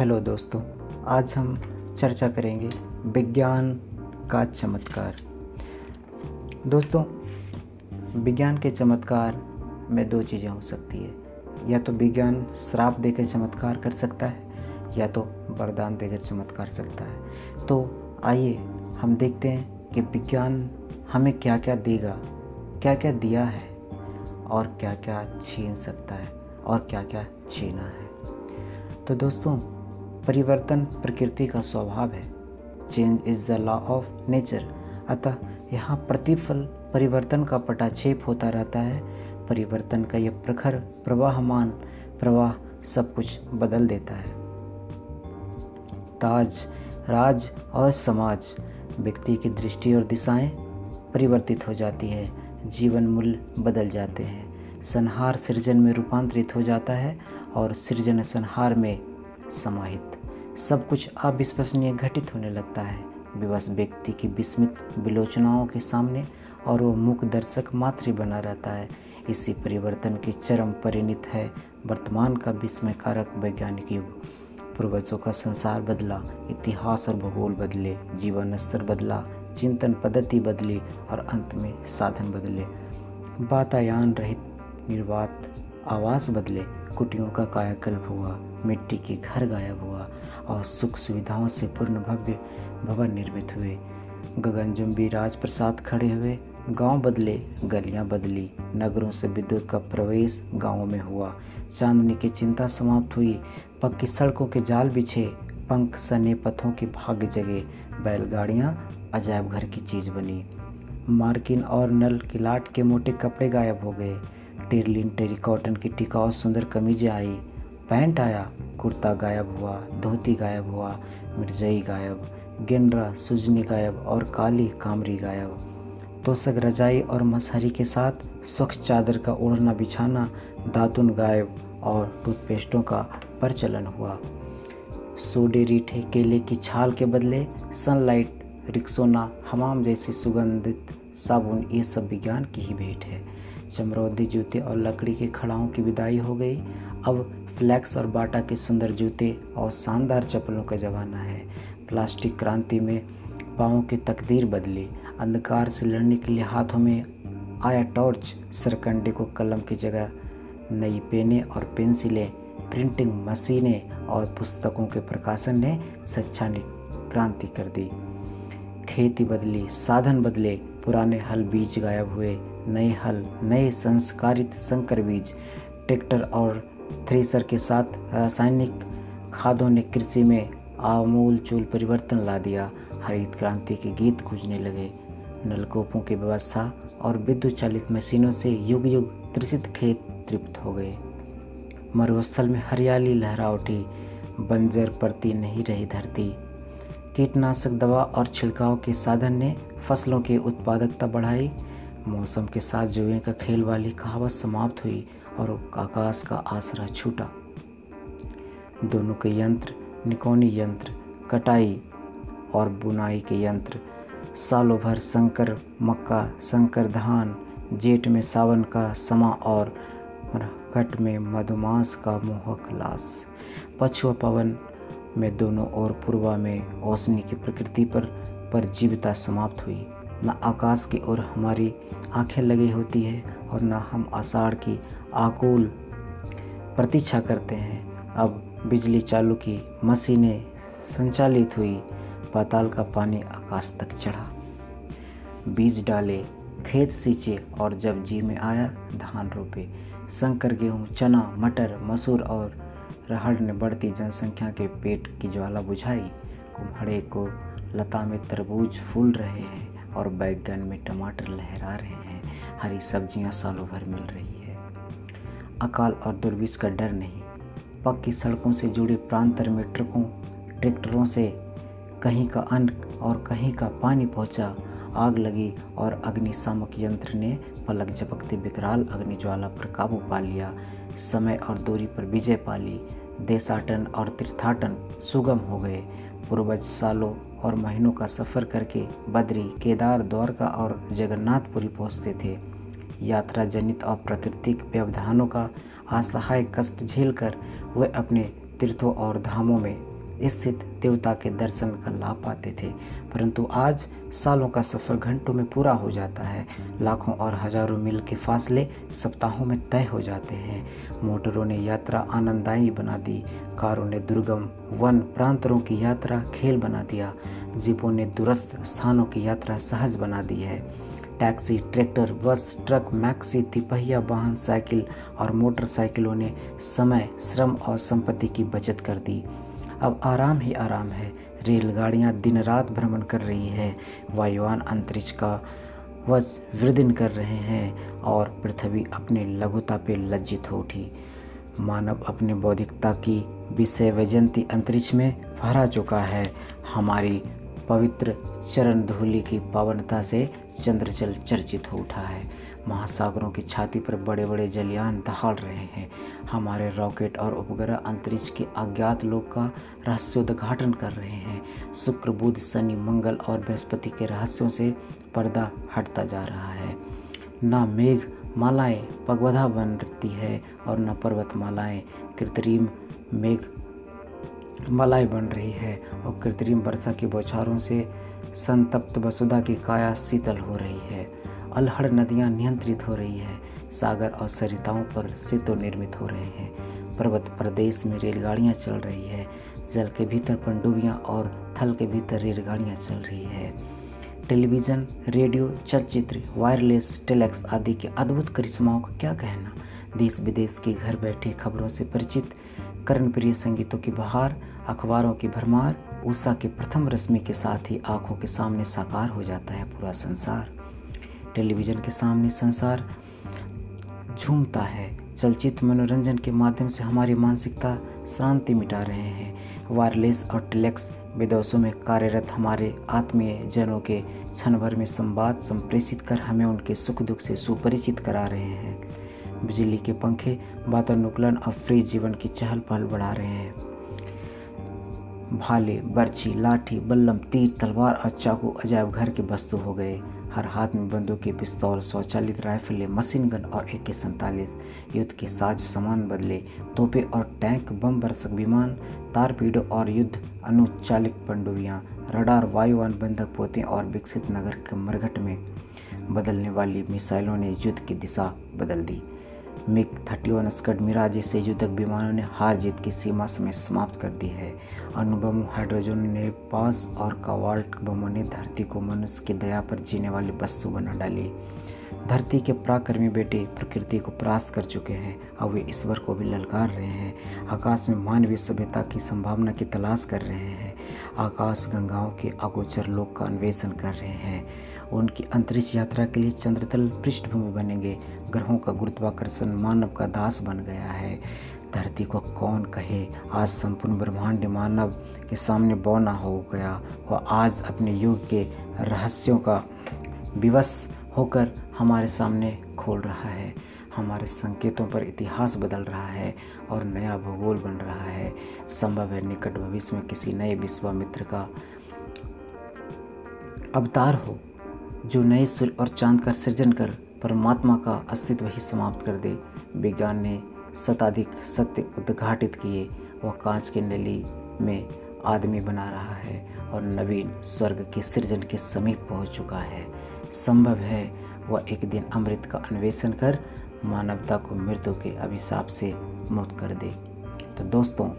Hello दोस्तों, आज हम चर्चा करेंगे विज्ञान का चमत्कार। दोस्तों, विज्ञान के चमत्कार में दो चीज़ें हो सकती है। या तो विज्ञान श्राप देकर चमत्कार कर सकता है, या तो वरदान देकर चमत्कार सकता है। तो आइए हम देखते हैं कि विज्ञान हमें क्या क्या देगा क्या क्या दिया है, और क्या क्या छीन सकता है, और क्या क्या छीना है। तो दोस्तों परिवर्तन प्रकृति का स्वभाव है। Change is the law of nature अतः यहाँ प्रतिफल परिवर्तन का पटाक्षेप होता रहता है। परिवर्तन का यह प्रखर, प्रवाहमान प्रवाह सब कुछ बदल देता है। ताज, राज और समाज, व्यक्ति की दृष्टि और दिशाएँ परिवर्तित हो जाती है। जीवन मूल्य बदल जाते हैं। संहार सृजन में रूपांतरित हो जाता है और सृजन संहार में समाहित। सब कुछ अविश्वसनीय घटित होने लगता है। विवश व्यक्ति की विस्मित विलोचनाओं के सामने और वो मुख दर्शक मात्र बना रहता है। इसी परिवर्तन की चरम परिणित है वर्तमान का विस्मयकारक वैज्ञानिक युग। पूर्वजों का संसार बदला, इतिहास और भूगोल बदले, जीवन स्तर बदला, चिंतन पद्धति बदली और अंत में साधन बदले। वातायान रहित निर्वात आवास बदले। कुटियों का कायाकल्प हुआ, मिट्टी के घर गायब हुआ और सुख सुविधाओं से पूर्ण भव्य भवन निर्मित हुए। गगनजुम्बी राजप्रसाद खड़े हुए, गाँव बदले, गलियाँ बदली, नगरों से विद्युत का प्रवेश गाँवों में हुआ। चांदनी की चिंता समाप्त हुई, पक्की सड़कों के जाल बिछे, पंख सने पथों की भाग्य जगे, बैलगाड़ियाँ अजायब घर की चीज़ बनी। मार्किन और नल की लाट के मोटे कपड़े गायब हो गए। टेरलिन टेरिकॉटन की टिकाऊ सुंदर कमीजें आई। पैंट आया, कुर्ता गायब हुआ, धोती गायब हुआ, मिर्जई गायब, गेंडरा, सुजनी गायब और काली कामरी गायब। तोसक रजाई और मसहरी के साथ स्वच्छ चादर का ओढ़ना बिछाना, दातुन गायब और टूथपेस्टों का प्रचलन हुआ। सोडे रीठे केले की छाल के बदले सनलाइट, रिक्सोना, हमाम जैसी सुगंधित साबुन, ये सब विज्ञान की ही भेंट है। चमरौदी जूते और लकड़ी के खड़ाओं की विदाई हो गई। अब फ्लैक्स और बाटा के सुंदर जूते और शानदार चप्पलों का ज़माना है। प्लास्टिक क्रांति में पाँव की तकदीर बदली। अंधकार से लड़ने के लिए हाथों में आया टॉर्च, सरकंडे को कलम की जगह नई पेने और पेंसिलें, प्रिंटिंग मशीनें और पुस्तकों के प्रकाशन ने शैक्षणिक क्रांति कर दी। खेती बदली, साधन बदले पुराने हल बीज गायब हुए, नए हल, नए संस्कारित संकर बीज, ट्रैक्टर और थ्रेसर के साथ रासायनिक खादों ने कृषि में आमूल चूल परिवर्तन ला दिया। हरित क्रांति के गीत गूंजने लगे। नलकूपों की व्यवस्था और विद्युत चालित मशीनों से युग युग त्रिषित खेत तृप्त हो गए। मरुस्थल में हरियाली लहरा उठी। बंजर पड़ती नहीं रही धरती। कीटनाशक दवा और छिड़काव के साधन ने फ़सलों की उत्पादकता बढ़ाई। मौसम के साथ जुए का खेल वाली कहावत समाप्त हुई और आकाश का आसरा छूटा। दोनों के यंत्र, निकोनी यंत्र, कटाई और बुनाई के यंत्र, सालों भर शंकर मक्का शंकर धान जेठ में सावन का समा और घट में मधुमास का मोहक लाश। पछुआ पवन में दोनों ओर पूर्वा में ओसनी की प्रकृति पर पर जीवता समाप्त हुई। न आकाश की ओर हमारी आँखें लगी होती है और न हम आषाढ़ की आकुल प्रतीक्षा करते हैं। अब बिजली चालू की मशीनें संचालित हुई। पाताल का पानी आकाश तक चढ़ा। बीज डाले, खेत सींचे और जब जी में आया, धान रोपे। शंकर, गेहूँ, चना, मटर, मसूर और रहड़ ने बढ़ती जनसंख्या के पेट की ज्वाला बुझाई। कुम्हड़े को लता में तरबूज फूल रहे हैं और बैगन में टमाटर लहरा रहे हैं। हरी सब्ज़ियाँ सालों भर मिल रही है। अकाल और दुर्विश का डर नहीं। पक्की सड़कों से जुड़े प्रांतर में ट्रकों, ट्रैक्टरों से कहीं का अन्न और कहीं का पानी पहुँचा। आग लगी और अग्निशामक यंत्र ने पलक झपकते विकराल अग्निज्वाला पर काबू पा लिया। समय और दूरी पर विजय पा ली देशाटन और तीर्थाटन सुगम हो गए। पूर्वज सालों और महीनों का सफ़र करके बद्री, केदार, द्वारका और जगन्नाथपुरी पहुँचते थे। यात्रा जनित और प्राकृतिक व्यवधानों का असहाय कष्ट झेलकर वे अपने तीर्थों और धामों में स्थित देवता के दर्शन का लाभ पाते थे। परंतु आज सालों का सफ़र घंटों में पूरा हो जाता है। लाखों और हज़ारों मील के फासले सप्ताहों में तय हो जाते हैं। मोटरों ने यात्रा आनंददायी बना दी। कारों ने दुर्गम वन प्रांतरों की यात्रा खेल बना दिया। जीपों ने दूरस्थ स्थानों की यात्रा सहज बना दी है। Taxi, tractor, bus, truck, maxi, तिपहिया वाहन, साइकिल और मोटरसाइकिलों ने समय, श्रम और संपत्ति की बचत कर दी। अब आराम ही आराम है। रेलगाड़ियाँ दिन रात भ्रमण कर रही है। वायुयान अंतरिक्ष का वज वृद्धिन कर रहे हैं और पृथ्वी अपनी लघुता पे लज्जित हो उठी। मानव अपनी बौद्धिकता की विषय वैजंती अंतरिक्ष में फहरा चुका है। हमारी पवित्र चरण धूलि की पावनता से चंद्रचल चर्चित हो उठा है। महासागरों की छाती पर बड़े बड़े जलयान दहाड़ रहे हैं। हमारे रॉकेट और उपग्रह अंतरिक्ष के अज्ञात लोक का रहस्योद्घाटन कर रहे हैं। शुक्र, बुध, शनि, मंगल और बृहस्पति के रहस्यों से पर्दा हटता जा रहा है। न मेघ मालाएँ पगवधा बनती है और न पर्वत मालाएँ कृत्रिम मेघ मलाई बन रही है और कृत्रिम वर्षा की बौछारों से संतप्त वसुधा की काया शीतल हो रही है। अलहड़ नदियाँ नियंत्रित हो रही है। सागर और सरिताओं पर सेतु निर्मित हो रहे हैं। पर्वत प्रदेश में रेलगाड़ियाँ चल रही है। जल के भीतर पनडुबियाँ और थल के भीतर रेलगाड़ियाँ चल रही है। टेलीविज़न, रेडियो, चलचित्र, वायरलेस टेलेक्स आदि के अद्भुत करिश्माओं का क्या कहना? देश विदेश के घर बैठे खबरों से परिचित कर्ण प्रिय संगीतों की बहार, अखबारों की भरमार उषा के प्रथम रश्मि के साथ ही आँखों के सामने साकार हो जाता है पूरा संसार। टेलीविज़न के सामने संसार झूमता है। चलचित्र मनोरंजन के माध्यम से हमारी मानसिकता शांति मिटा रहे हैं। वायरलेस और टेलेक्स विदेशों में कार्यरत हमारे आत्मीय जनों के क्षण भर में संवाद संप्रेषित कर हमें उनके सुख दुख से सुपरिचित करा रहे हैं। बिजली के पंखे, वातानुकूलन और फ्री जीवन की चहल पहल बढ़ा रहे हैं। भाले, बर्छी, लाठी, बल्लम, तीर, तलवार और चाकू अजायब घर के वस्तु हो गए। हर हाथ में बंदूक के पिस्तौल, स्वचालित राइफलें, मशीन गन और ए के सैंतालीस युद्ध के साज सामान बदले, तोपे और टैंक, बम, बरसक विमान, तारपीडो और युद्ध अनुचालित पंडुबियाँ रडार वायुवान बंधक पोते और विकसित नगर के मरघट में बदलने वाली मिसाइलों ने युद्ध की दिशा बदल दी। MiG thirty one Scud Mirage जैसे युद्धक विमानों ने हार जीत की सीमा समय समाप्त कर दी है। अणुबम हाइड्रोजन ने पास और कवाल्ट बमों ने धरती को मनुष्य की दया पर जीने वाली वस्तु बना डाली। धरती के पराक्रमी बेटे प्रकृति को परास कर चुके हैं। अब वे ईश्वर को भी ललकार रहे हैं। आकाश में मानवीय सभ्यता की संभावना की तलाश कर रहे हैं। आकाश गंगाओं के अगोचर लोक का अन्वेषण कर रहे हैं। उनकी अंतरिक्ष यात्रा के लिए चंद्रतल पृष्ठभूमि बनेंगे। ग्रहों का गुरुत्वाकर्षण मानव का दास बन गया है। धरती को कौन कहे? आज संपूर्ण ब्रह्मांड मानव के सामने बौना हो गया। वह आज अपने युग के रहस्यों का विवश होकर हमारे सामने खोल रहा है। हमारे संकेतों पर इतिहास बदल रहा है और नया भूगोल बन रहा है। संभव है निकट भविष्य में किसी नए विश्वामित्र का अवतार हो। जो नए सूर्य और चाँद का सृजन कर परमात्मा का अस्तित्व ही समाप्त कर दे। विज्ञान ने शताधिक सत्य उद्घाटित किए। वह कांच की नली में आदमी बना रहा है और नवीन स्वर्ग के सृजन के समीप पहुँच चुका है। संभव है वह एक दिन अमृत का अन्वेषण कर मानवता को मृत्यु के अभिशाप से मुक्त कर दे। तो दोस्तों,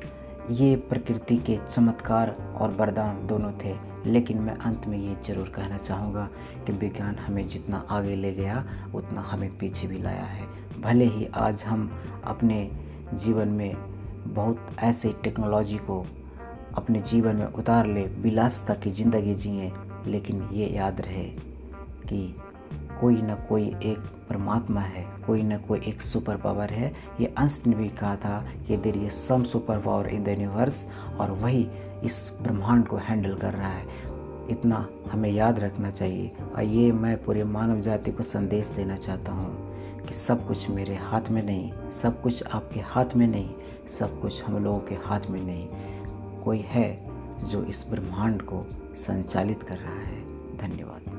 ये प्रकृति के चमत्कार और वरदान दोनों थे। लेकिन मैं अंत में ये ज़रूर कहना चाहूँगा कि विज्ञान हमें जितना आगे ले गया, उतना हमें पीछे भी लाया है। भले ही आज हम अपने जीवन में बहुत ऐसे टेक्नोलॉजी को अपने जीवन में उतार ले, विलासता की ज़िंदगी जिए, लेकिन ये याद रहे कि कोई न कोई एक परमात्मा है, कोई ना कोई एक सुपर पावर है। ये अंश ने भी कहा था कि देर ये some super power in the universe और वही इस ब्रह्मांड को हैंडल कर रहा है। इतना हमें याद रखना चाहिए। और ये मैं पूरे मानव जाति को संदेश देना चाहता हूँ कि सब कुछ मेरे हाथ में नहीं, सब कुछ आपके हाथ में नहीं, सब कुछ हम लोगों के हाथ में नहीं। कोई है जो इस ब्रह्मांड को संचालित कर रहा है। धन्यवाद।